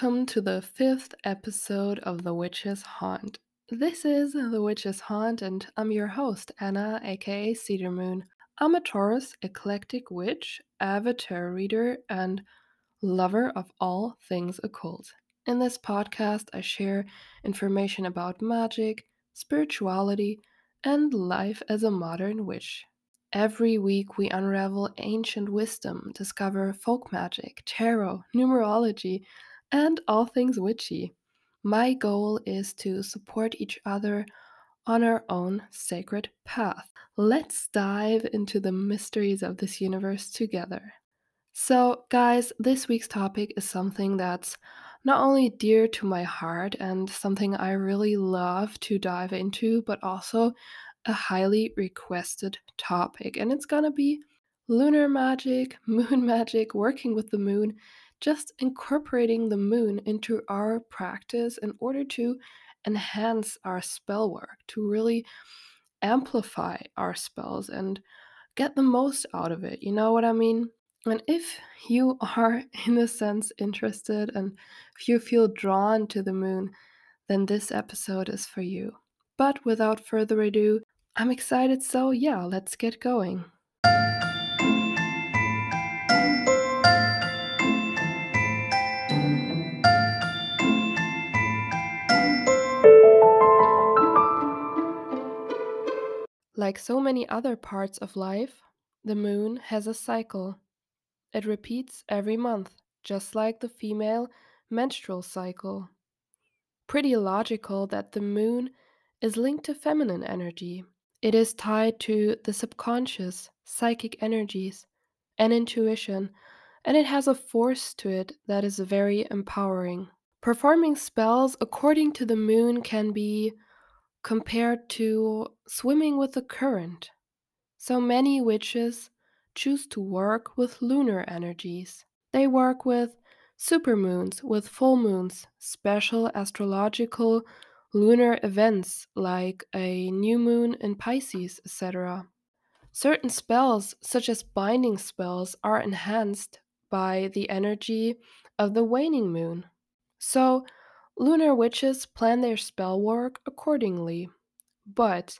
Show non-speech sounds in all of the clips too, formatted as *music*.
Welcome to the fifth episode of The Witch's Haunt. This is The Witch's Haunt, and I'm your host, Anna, aka Cedar Moon. I'm a Taurus, eclectic witch, avid tarot reader, and lover of all things occult. In this podcast, I share information about magic, spirituality, and life as a modern witch. Every week, we unravel ancient wisdom, discover folk magic, tarot, numerology, and all things witchy. My goal is to support each other on our own sacred path. Let's dive into the mysteries of this universe together. So, guys, this week's topic is something that's not only dear to my heart and something I really love to dive into, but also a highly requested topic. And it's gonna be lunar magic, *laughs* moon magic, working with the moon, just incorporating the moon into our practice in order to enhance our spell work, to really amplify our spells and get the most out of it. You know what I mean? And if you *laughs* are, in a sense, interested and if you feel drawn to the moon, then this episode is for you. But without further ado, I'm excited, so yeah, let's get going. Like so many other parts of life, the moon has a cycle. It repeats every month, just like the female menstrual cycle. Pretty logical that the moon is linked to feminine energy. It is tied to the subconscious, psychic energies, and intuition, and it has a force to it that is very empowering. Performing spells according to the moon can be compared to swimming with the current. So many witches choose to work with lunar energies. They work with supermoons, with full moons, special astrological lunar events like a new moon in Pisces, etc. Certain spells, such as binding spells, are enhanced by the energy of the waning moon. So, lunar witches plan their spell work accordingly. But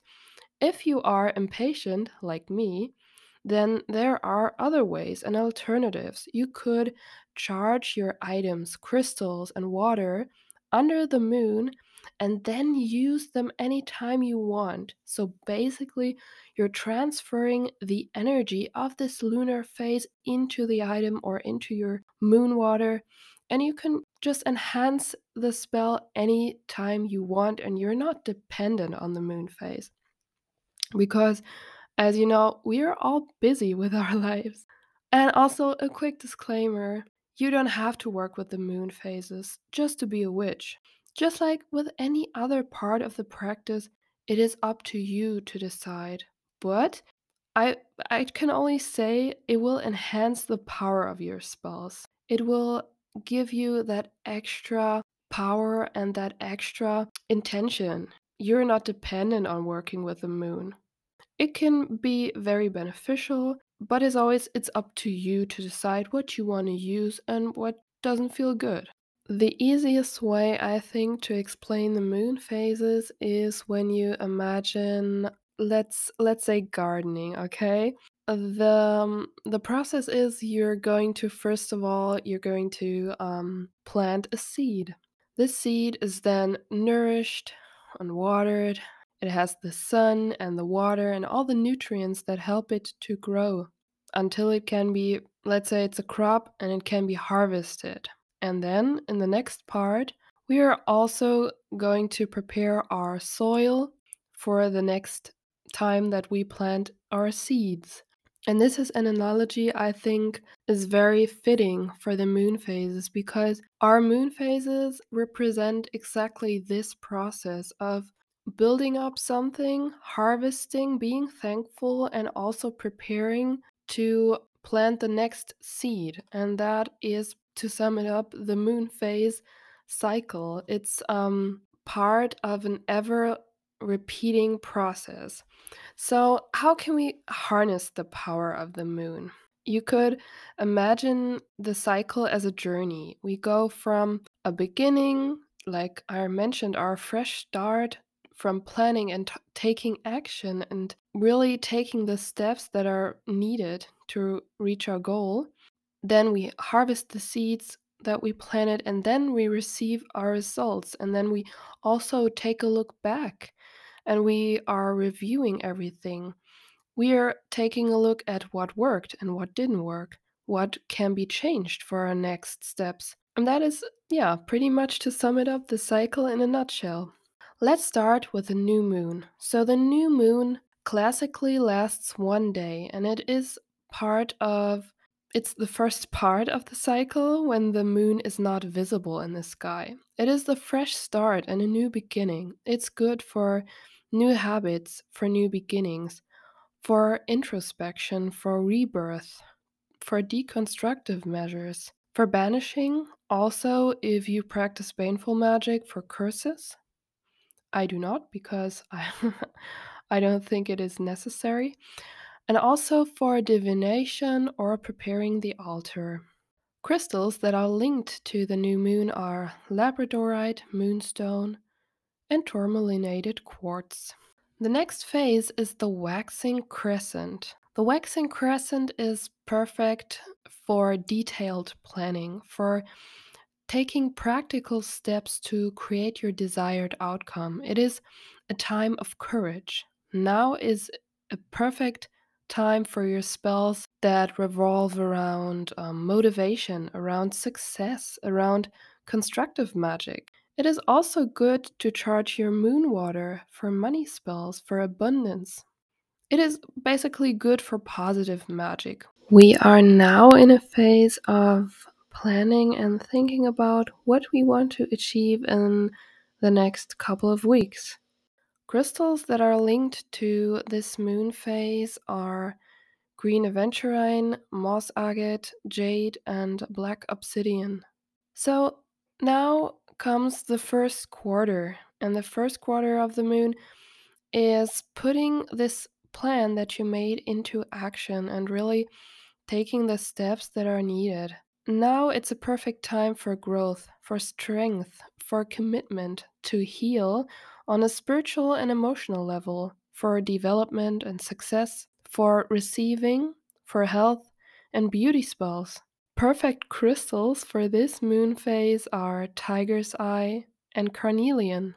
if you are impatient, like me, then there are other ways and alternatives. You could charge your items, crystals, and water under the moon and then use them anytime you want. So basically, you're transferring the energy of this lunar phase into the item or into your moon water, and you can just enhance the spell anytime you want, and you're not dependent on the moon phase. Because, as you know, we are all busy *laughs* with our lives. And also, a quick disclaimer you don't have to work with the moon phases just to be a witch. Just like with any other part of the practice, it is up to you to decide. But I I can only say it will enhance the power of your spells. It will give you that extra power and that extra intention. You're not dependent on working with the moon. It can be very beneficial, but as always, it's up to you to decide what you want to use and what doesn't feel good. The easiest way, I think, to explain the moon phases is when you imagine let's let's say gardening, okay? The the process is you're going to first of all, you're going to um, plant a seed. This seed is then nourished and watered. It has the sun and the water and all the nutrients that help it to grow until it can be, let's say it's a crop and it can be harvested. And then in the next part, we are also going to prepare our soil for the next time that we plant our seeds. And this is an analogy I think is very fitting for the moon phases because our moon phases represent exactly this process of building up something, harvesting, being thankful, and also preparing to plant the next seed. And that is to sum it up, the moon phase cycle. It's um, part of an ever repeating process. So, how can we harness the power of the moon? You could imagine the cycle as a journey. We go from a beginning, like I mentioned, our fresh start from planning and taking action and really taking the steps that are needed to reach our goal. Then we harvest the seeds that we planted and then we receive our results. And then we also take a look back and we are reviewing everything. We are taking a look at what worked and what didn't work, what can be changed for our next steps. And that is, yeah, pretty much to sum it up the cycle in a nutshell. Let's start with the new moon. So, the new moon classically lasts one day and it is part of it's the first part of the cycle when the moon is not visible in the sky. It is the fresh start and a new beginning. It's good for new habits, for new beginnings, for introspection, for rebirth, for deconstructive measures, for banishing, also if you practice baneful magic for curses. I do not because *laughs* I I don't think it is necessary. And also for divination or preparing the altar. Crystals that are linked to the new moon are labradorite, moonstone, and tourmalinated quartz. The next phase is the waxing crescent. The waxing crescent is perfect for detailed planning, for taking practical steps to create your desired outcome. It is a time of courage. Now is a perfect time for your spells that revolve around um, motivation, around success, around constructive magic. It is also good to charge your moon water for money spells, for abundance. It is basically good for positive magic. We are now in a phase of planning and thinking about what we want to achieve in the next couple of weeks. Crystals that are linked to this moon phase are green aventurine, moss agate, jade, and black obsidian. So now comes the first quarter, and the first quarter of the moon is putting this plan that you made into action and really taking the steps that are needed. Now it's a perfect time for growth, for strength, for commitment to heal on a spiritual and emotional level, for development and success, for receiving, for health and beauty spells. Perfect crystals for this moon phase are tiger's eye and carnelian.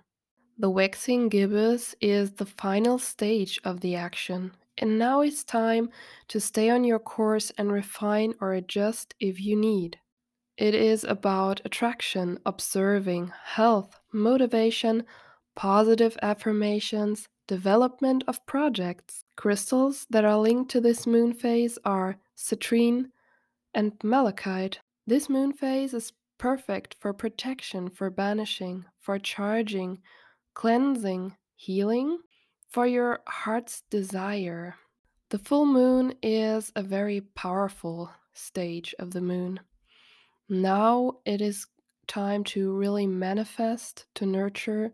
The waxing gibbous is the final stage of the action, and now it's time to stay on your course and refine or adjust if you need. It is about attraction, observing, health, motivation, positive affirmations, development of projects. Crystals that are linked to this moon phase are citrine and malachite. This moon phase is perfect for protection, for banishing, for charging, cleansing, healing, for your heart's desire. The full moon is a very powerful stage of the moon. Now it is time to really manifest, to nurture,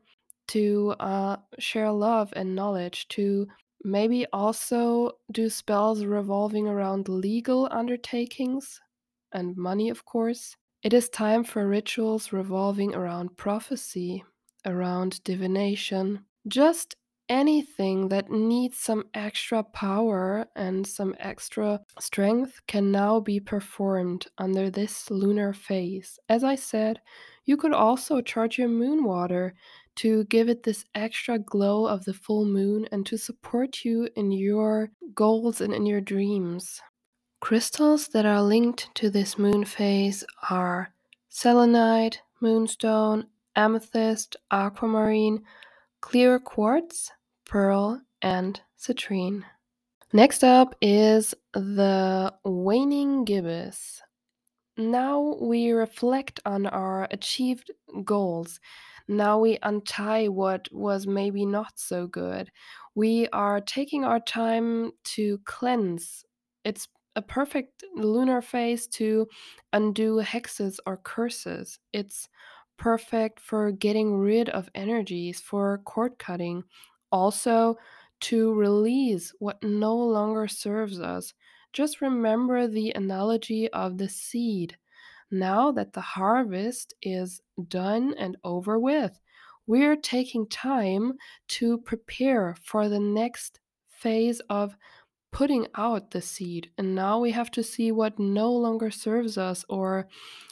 to uh, share love and knowledge, to maybe also do spells revolving around legal undertakings and money, of course. It is time for rituals revolving around prophecy, around divination, just anything that needs some extra power and some extra strength can now be performed under this lunar phase. As I said, you could also charge your moon water to give it this extra glow of the full moon and to support you in your goals and in your dreams. Crystals that are linked to this moon phase are selenite, moonstone, amethyst, aquamarine, clear quartz, pearl, and citrine. Next up is the waning gibbous. Now we reflect on our achieved goals. Now we untie what was maybe not so good. We are taking our time to cleanse. It's a perfect lunar phase to undo hexes or curses. It's perfect for getting rid of energies, for cord cutting, also to release what no longer serves us, just remember the analogy of the seed. Now that the harvest is done and over with, we're taking time to prepare for the next phase of putting out the seed. And now we have to see what no longer serves us, or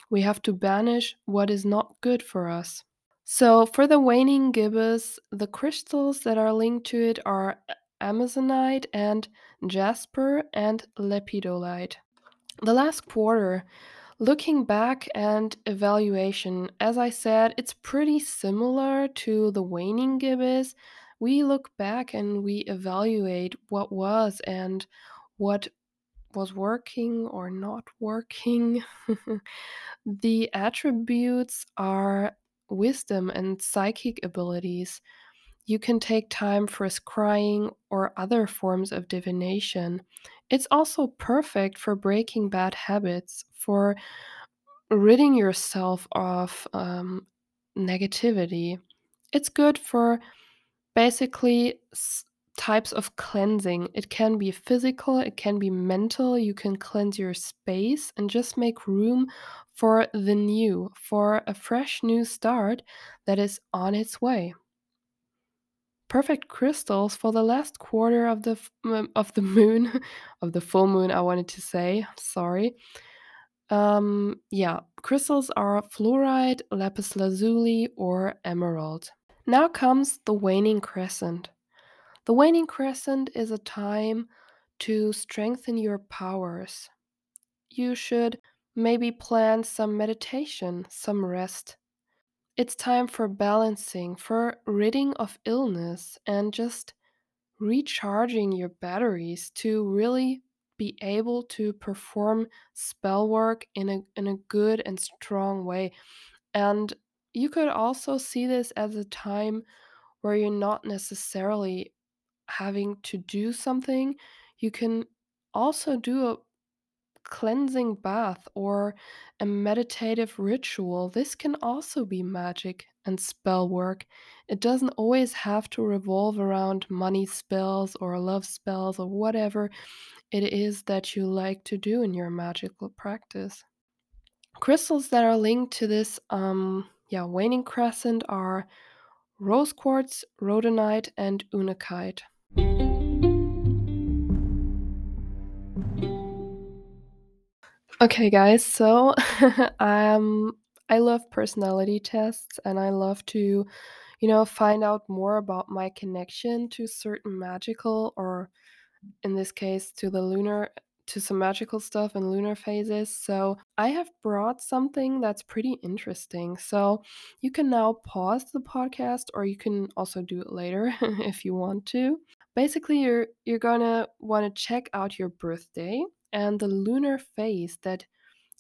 we have to banish what is not good for us. So, for the waning gibbous, the crystals that are linked to it are amazonite and jasper and lepidolite. The last quarter, looking back and evaluation, as I said, it's pretty similar to the waning gibbous. We look back and we evaluate what was and what was working or not working. *laughs* the attributes are wisdom and psychic abilities. You can take time for scrying or other forms of divination. It's also perfect for breaking bad habits, for ridding yourself of um, negativity. It's good for basically types of cleansing. It can be physical, it can be mental. You can cleanse your space and just make room for the new, for a fresh new start that is on its way. Perfect crystals for the last quarter of the of the *laughs* moon, of the full moon. I wanted to say, sorry. Um, yeah, crystals are fluorite, lapis lazuli, or emerald. Now comes the waning crescent. The waning crescent is a time to strengthen your powers. You should maybe plan some meditation, some rest. It's time for balancing, for ridding of illness, and just recharging your batteries to really be able to perform spell work in a, in a good and strong way. And you could also see this as a time where you're not necessarily having to do something, you can also do a cleansing bath or a meditative ritual. This can also be magic and spell work. It doesn't always have to revolve around money spells or love spells or whatever it is that you like to do in your magical practice. Crystals that are linked to this um yeah, waning crescent are rose quartz, rhodonite, and unakite. Okay, guys, so *laughs* um I love personality tests and I love to, you know, find out more about my connection to certain magical or in this case to the lunar to some magical stuff and lunar phases. So, I have brought something that's pretty interesting. So, you can now pause the podcast or you can also do it later *laughs* if you want to. Basically, you're you're going to want to check out your birthday and the lunar phase that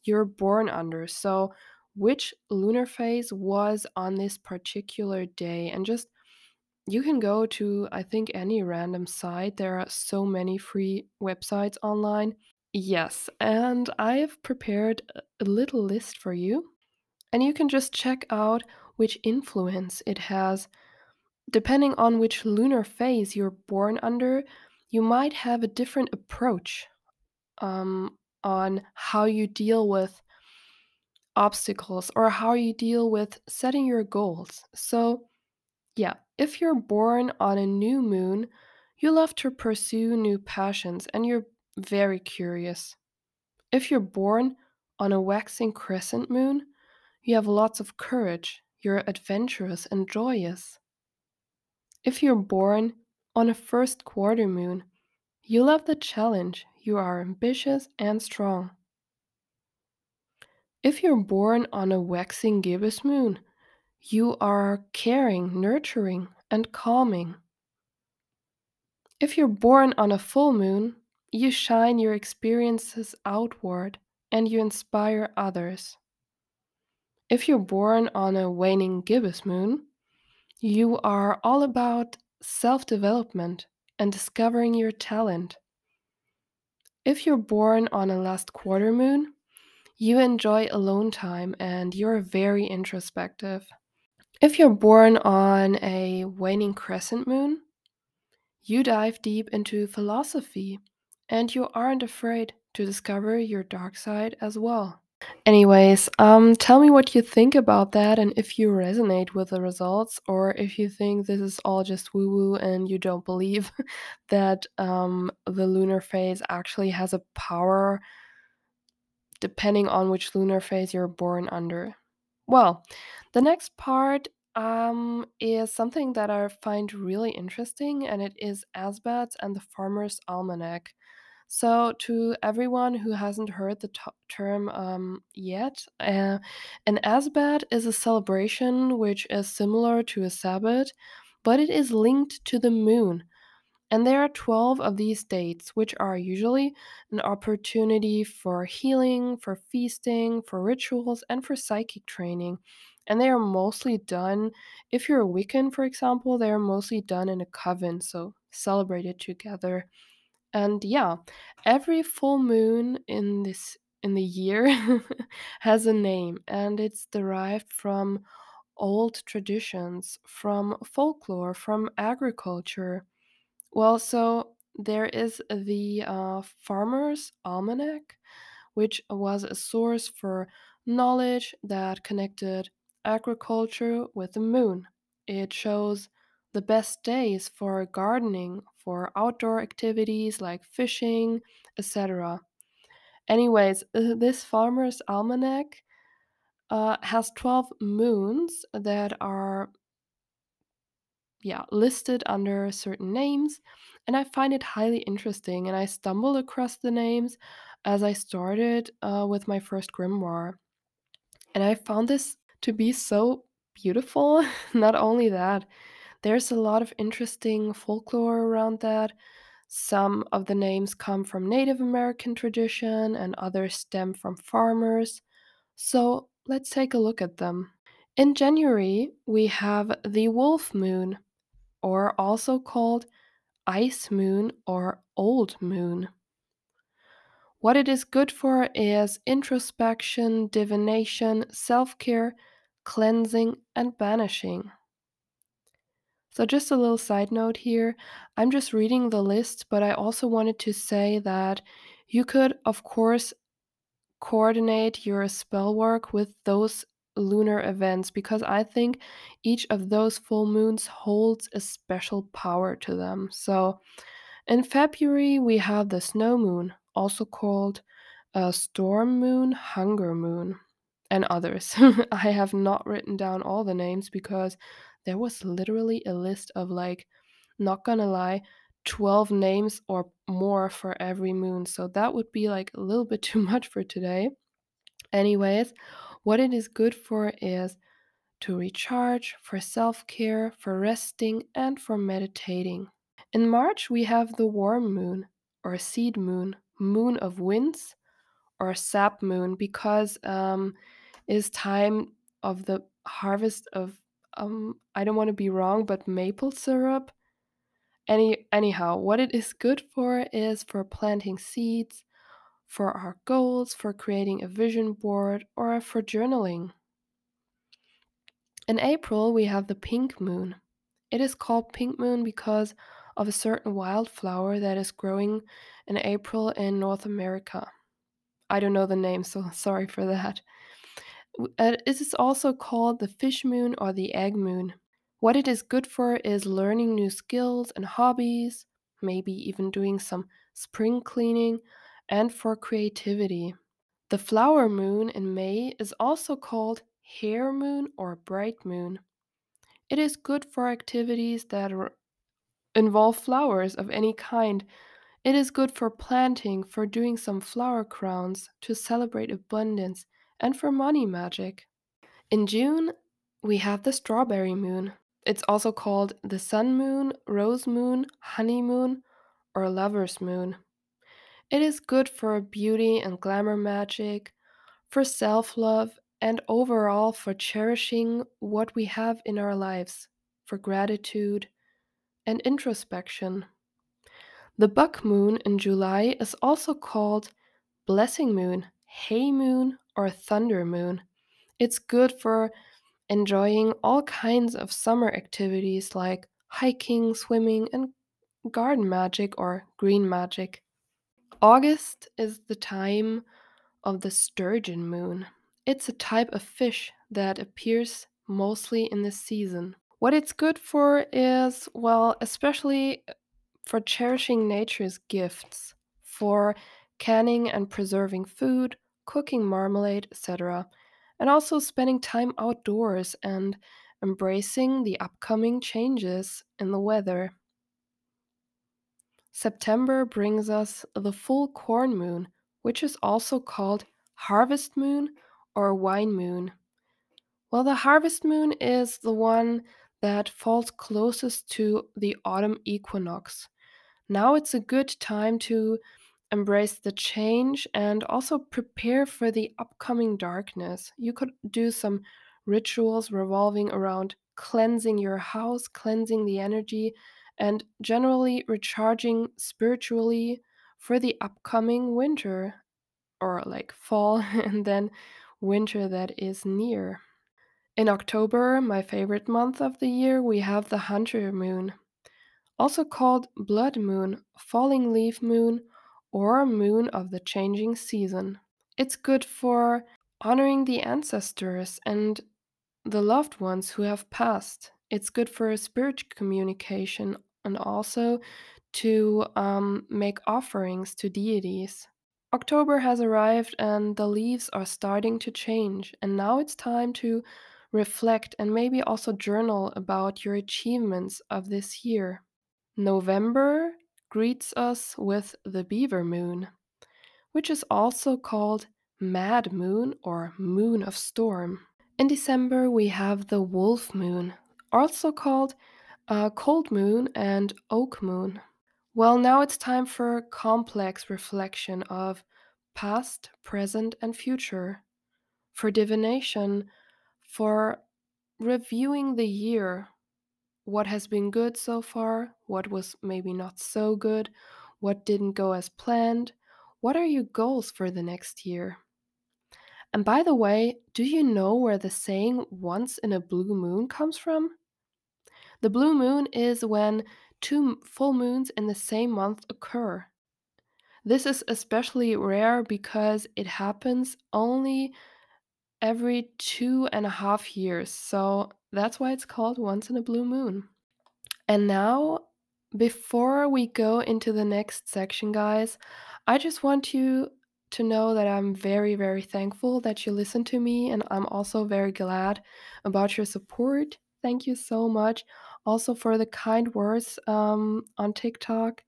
you're born under. So, which lunar phase was on this particular day? And just you can go to, I think, any random site. There are so many free websites online. Yes, and I've prepared a a little list for you, and you can just check out which influence it has. Depending on which lunar phase you're born under, you might have a different approach um, on how you deal with obstacles or how you deal with setting your goals. So, yeah, if you're born on a new moon, you love to pursue new passions and you're very curious. If you're born on a waxing crescent moon, you have lots of courage, you're adventurous and joyous. If you're born on a first quarter moon, you love the challenge, you are ambitious and strong. If you're born on a waxing gibbous moon, you are caring, nurturing, and calming. If you're born on a full moon, you shine your experiences outward and you inspire others. If you're born on a waning gibbous moon, you are all about self development and discovering your talent. If you're born on a last quarter moon, you enjoy alone time and you're very introspective. If you're born on a waning crescent moon, you dive deep into philosophy and you aren't afraid to discover your dark side as well. Anyways, um, tell me what you think about that and if you resonate with the results or if you think this is all just woo woo and you don't believe *laughs* that um, the lunar phase actually has a power depending on which lunar phase you're born under. Well, the next part um, is something that I find really interesting, and it is Esbat and the Farmer's Almanac. So, to everyone who hasn't heard the to- term um, yet, uh, an Esbat is a celebration which is similar to a Sabbath, but it is linked to the moon. And there are 12 of these dates, which are usually an opportunity for healing, for feasting, for rituals, and for psychic training. And they are mostly done, if you're a Wiccan, for example, they are mostly done in a coven, so celebrated together. And yeah, every full moon in this in the year *laughs* has a name, and it's derived from old traditions, from folklore, from agriculture. Well, so there is the uh, Farmer's Almanac, which was a source for knowledge that connected agriculture with the moon. It shows the best days for gardening, for outdoor activities like fishing, etc. Anyways, uh, this Farmer's Almanac uh, has 12 moons that are yeah, listed under certain names, and I find it highly interesting. And I stumbled across the names as I started uh, with my first grimoire, and I found this to be so beautiful. *laughs* Not only that, there's a lot of interesting folklore around that. Some of the names come from Native American tradition, and others stem from farmers. So let's take a look at them. In January, we have the wolf moon, or also called ice moon or old moon. What it is good for is introspection, divination, self care, cleansing, and banishing. So, just a little side note here I'm just reading the list, but I also wanted to say that you could, of course, coordinate your spell work with those lunar events because I think each of those full moons holds a special power to them. So, in February, we have the snow moon, also called a storm moon, hunger moon, and others. *laughs* I have not written down all the names because there was literally a list of like, not gonna lie, 12 names or more for every moon. So that would be like a little bit *laughs* too much for today. Anyways, what it is good for is to recharge, for self care, for resting, and for meditating. In March, we have the warm moon, or seed moon, moon of winds, or sap moon, because um, it is time of the harvest of um, I don't want to be wrong, but maple syrup. Any anyhow, what it is good for is for planting seeds, for our goals, for creating a vision board, or for journaling. In April, we have the pink moon. It is called pink moon because of a certain wildflower that is growing in April in North America. I don't know the name, so *laughs* sorry for that. Uh, It is also called the fish moon or the egg moon. What it is good for is learning new skills and hobbies, maybe even doing some spring cleaning, and for creativity. The flower moon in May is also called hare moon or bright moon. It is good for activities that involve flowers of any kind. It is good for planting, for doing some flower crowns, to celebrate abundance, and for money magic. In June, we have the strawberry moon. It's also called the sun moon, rose moon, honeymoon, or lover's moon. It is good for beauty and glamour magic, for self love, and overall for cherishing what we have in our lives, for gratitude and introspection. The buck moon in July is also called blessing moon, hay moon, or thunder moon. It's good for enjoying all kinds of summer activities like hiking, swimming, and garden magic or green magic. August is the time of the sturgeon moon. It's a type of fish that appears mostly in this season. What it's good for is, well, especially for cherishing nature's gifts, for canning and preserving food, cooking marmalade, etc., and also spending time outdoors and embracing the upcoming changes in the weather. September brings us the full corn moon, which is also called harvest moon or wine moon. Well, the harvest moon is the one that falls closest to the autumn equinox. Now it's a good time to embrace the change and also prepare for the upcoming darkness. You could do some rituals revolving around cleansing your house, cleansing the energy, and generally recharging spiritually for the upcoming winter or like fall *laughs* and then winter that is near. In October, my favorite month of the year, we have the Hunter moon, also called blood moon, falling leaf moon, or moon of the changing season. It's good for honoring the ancestors and the loved ones who have passed. It's good for spirit communication and also to um, make offerings to deities. October has arrived and the leaves are starting to change, and now it's time to reflect and maybe also journal about your achievements of this year. November greets us with the beaver moon, which is also called mad moon or moon of storm. In December, we have the wolf moon, also called uh, cold moon and oak moon. Well, now it's time for complex reflection of past, present, and future, for divination, for reviewing the year. What has been good so far? What was maybe not so good? What didn't go as planned? What are your goals for the next year? And by the way, do you know where the saying once in a blue moon comes from? The blue moon is when two full moons in the same month occur. This is especially rare because it happens only every two and a half years. So that's why it's called once in a blue moon. And now, before we go into the next section, guys, I just want you to know that I'm very, very thankful that you listen to me, and I'm also very glad about your support. Thank you so much. Also, for the kind words um, on TikTok.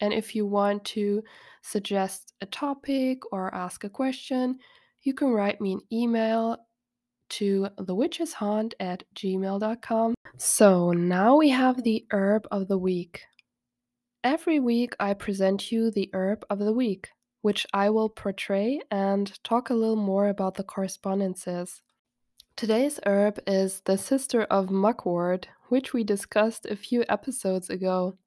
And if you want to suggest a topic or ask a question, you can write me an email to thewitcheshaunt at gmail.com. So now we have the herb of the week. Every week I present you the herb of the week, which I will portray and talk a little more about the correspondences. Today's herb is the sister of mugwort, which we discussed a few episodes ago.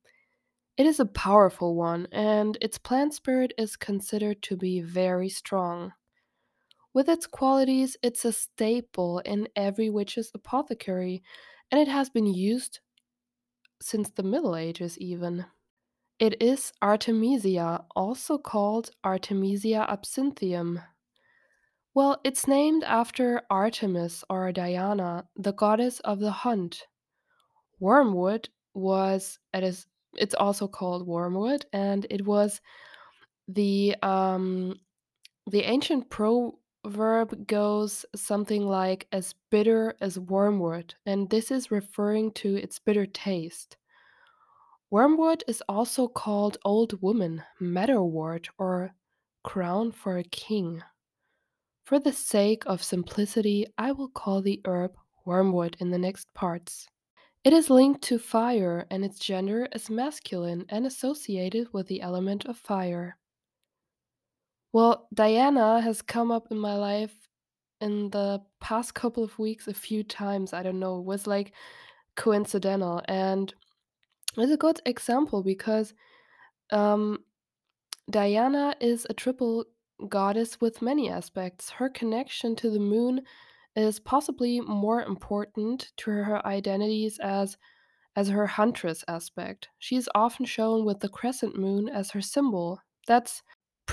It is a powerful one, and its plant spirit is considered to be very strong. With its qualities, it's a staple in every witch's apothecary, and it has been used since the Middle Ages, even. It is Artemisia, also called Artemisia absinthium. Well, it's named after Artemis or Diana, the goddess of the hunt. Wormwood was it is it's also called wormwood, and it was the um, the ancient proverb goes something like as bitter as wormwood, and this is referring to its bitter taste. Wormwood is also called old woman, meadowwort, or crown for a king. For the sake of simplicity, I will call the herb wormwood in the next parts. It is linked to fire, and its gender is masculine and associated with the element of fire. Well, Diana has come up in my life in the past couple of weeks a few times. I don't know, it was like coincidental. And it's a good example because um, Diana is a triple goddess with many aspects. Her connection to the moon is possibly more important to her identities as as her huntress aspect. She is often shown with the crescent moon as her symbol. that's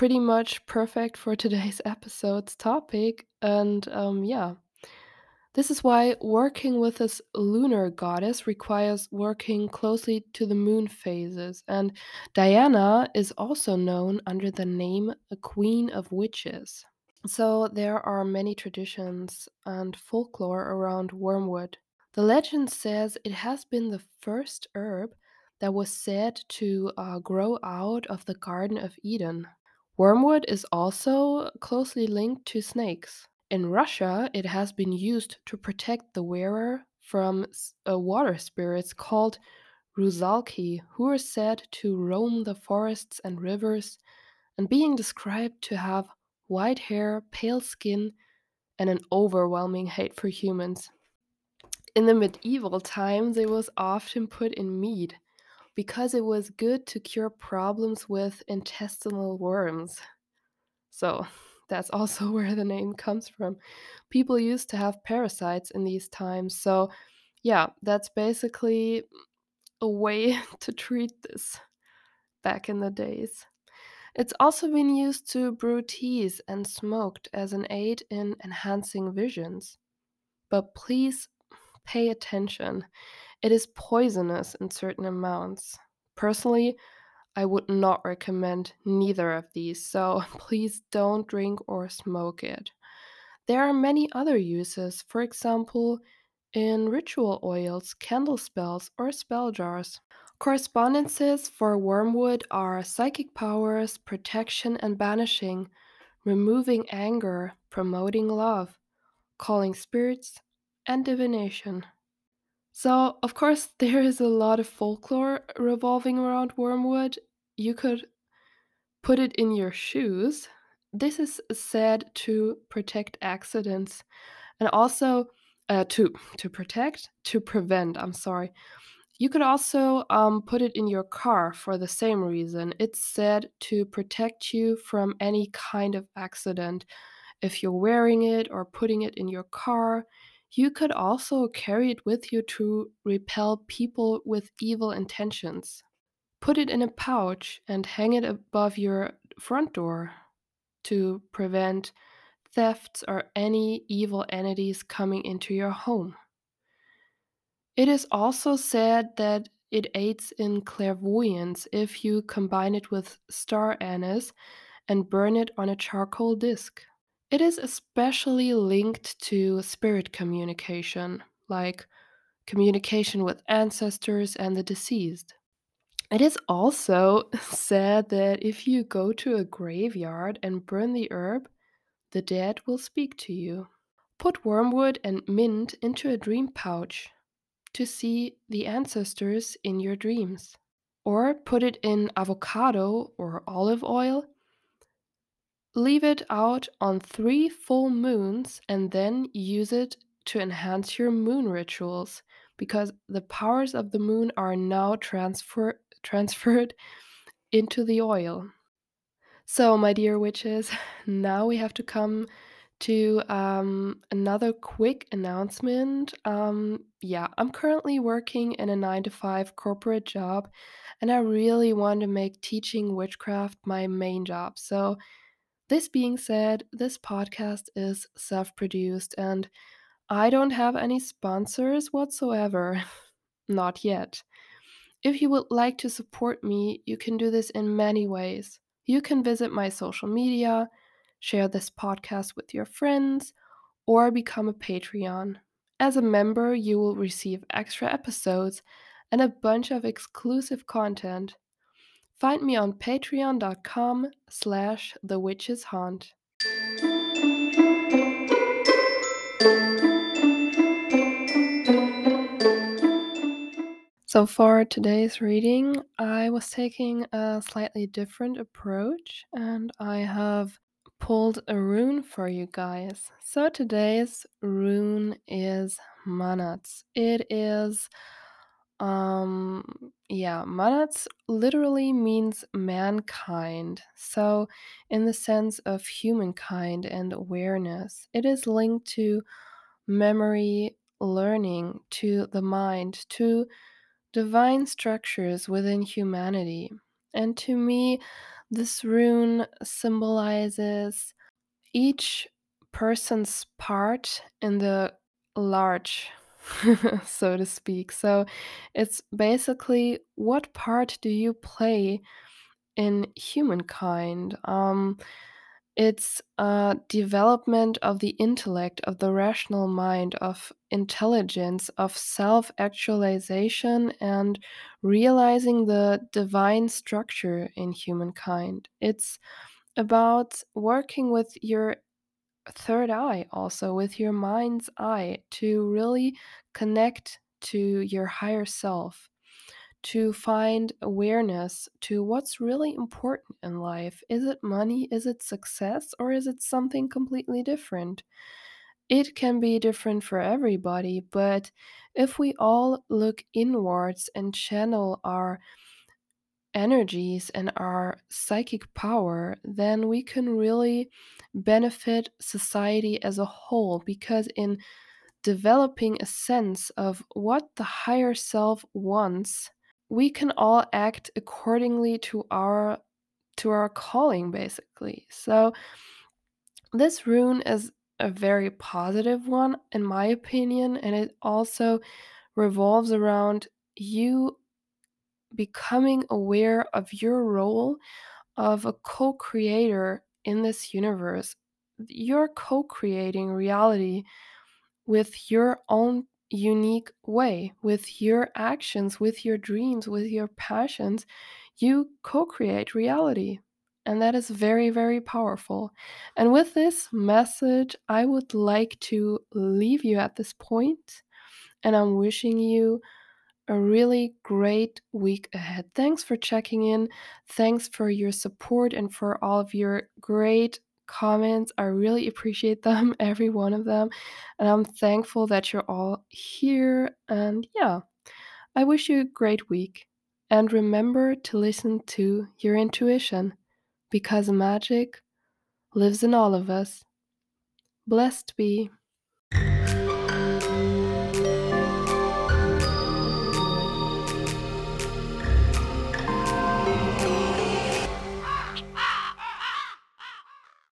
pretty much perfect for today's *laughs* episode's topic. And um, yeah, this is why working with this lunar goddess requires working closely to the moon phases. And Diana is also known under the name a Queen of Witches. So there are many traditions and folklore around wormwood. The legend says it has been the first herb that was said to uh, grow out of the Garden of Eden. Wormwood is also closely linked to snakes. In Russia, it has been used to protect the wearer from uh, water spirits called Rusalki, who are said to roam the forests and rivers and being described to have white hair, pale skin, and an overwhelming hate for humans. In the medieval times, it was often put in mead because it was good to cure problems with intestinal worms. So, *laughs* that's also *laughs* where the name comes from. People used to have parasites in these times. So, yeah, that's basically a way *laughs* to treat this back in the days. It's also been used to brew teas and smoked as an aid in enhancing visions. But please pay attention. It is poisonous in certain amounts. Personally, I would not recommend neither of these, so *laughs* please don't drink or smoke it. There are many other uses, for example, in ritual oils, candle spells, or spell jars. Correspondences for wormwood are psychic powers, protection and banishing, removing anger, promoting love, calling spirits, and divination. So, of course, *laughs* there is a lot of folklore revolving around wormwood. You could put it in your shoes. This is said to protect accidents and also uh, to to protect to prevent. I'm sorry. You could also um, put it in your car for the same reason. It's said to protect you from any kind of accident. If you're wearing it or putting it in your car, you could also carry it with you to repel people with evil intentions. Put it in a pouch and hang it above your front door to prevent thefts or any evil entities coming into your home. It is also said that it aids in clairvoyance if you combine it with star anise and burn it on a charcoal disc. It is especially linked to spirit communication, like communication with ancestors and the deceased. It is also *laughs* said that if you go to a graveyard and burn the herb, the dead will speak to you. Put wormwood and mint into a dream pouch to see the ancestors in your dreams. Or put it in avocado or olive oil. Leave it out on three full moons and then use it to enhance your moon rituals because the powers of the moon are now transfer- transferred *laughs* into the oil. So, my dear witches, *laughs* now we have to come to um, another quick announcement. Um, yeah, I'm currently working in a nine to five corporate job, and I really want to make teaching witchcraft my main job. So, this being said, this podcast is self produced, and I don't have any sponsors whatsoever. *laughs* Not yet. If you would like to support me, you can do this in many ways. You can visit my social media, share this podcast with your friends, or become a Patreon. As a member, you will receive extra episodes and a bunch of exclusive content. Find me on patreon.com slash the witch's haunt. So, for today's reading, I was taking a slightly different approach and I have pulled a rune for you guys. So, today's rune is Mannaz. It is, um, yeah, Mannaz literally means mankind. So, in the sense of humankind and awareness, it is linked to memory, learning, to the mind, to divine structures within humanity. And to me, This rune symbolizes each person's part in the large, *laughs* so to speak. So it's basically what part do you play in humankind? Um, it's a development of the intellect, of the rational mind, of intelligence, of self actualization, and realizing the divine structure in humankind. It's about working with your third eye, also with your mind's eye, to really connect to your higher self to find awareness to what's really important in life. Is it money? Is it success? Or is it something completely different? It can be different for everybody, but if we all look inwards and channel our energies and our psychic power, then we can really benefit society as a whole because in developing a sense of what the higher self wants we can all act accordingly to our to our calling basically. So this rune is a very positive one in my opinion and it also revolves around you becoming aware of your role of a co-creator in this universe. You're co-creating reality with your own unique way, with your actions, with your dreams, with your passions, you co create reality. And that is very, very powerful. And with this message, I would like to leave you at this point, and I'm wishing you a really great week ahead. Thanks for checking in. Thanks for your support and for all of your great comments. I really appreciate them, *laughs* every one of them. And I'm thankful that you're all here. And yeah, I wish you a great week. And remember to listen to your intuition because magic lives in all of us. Blessed be.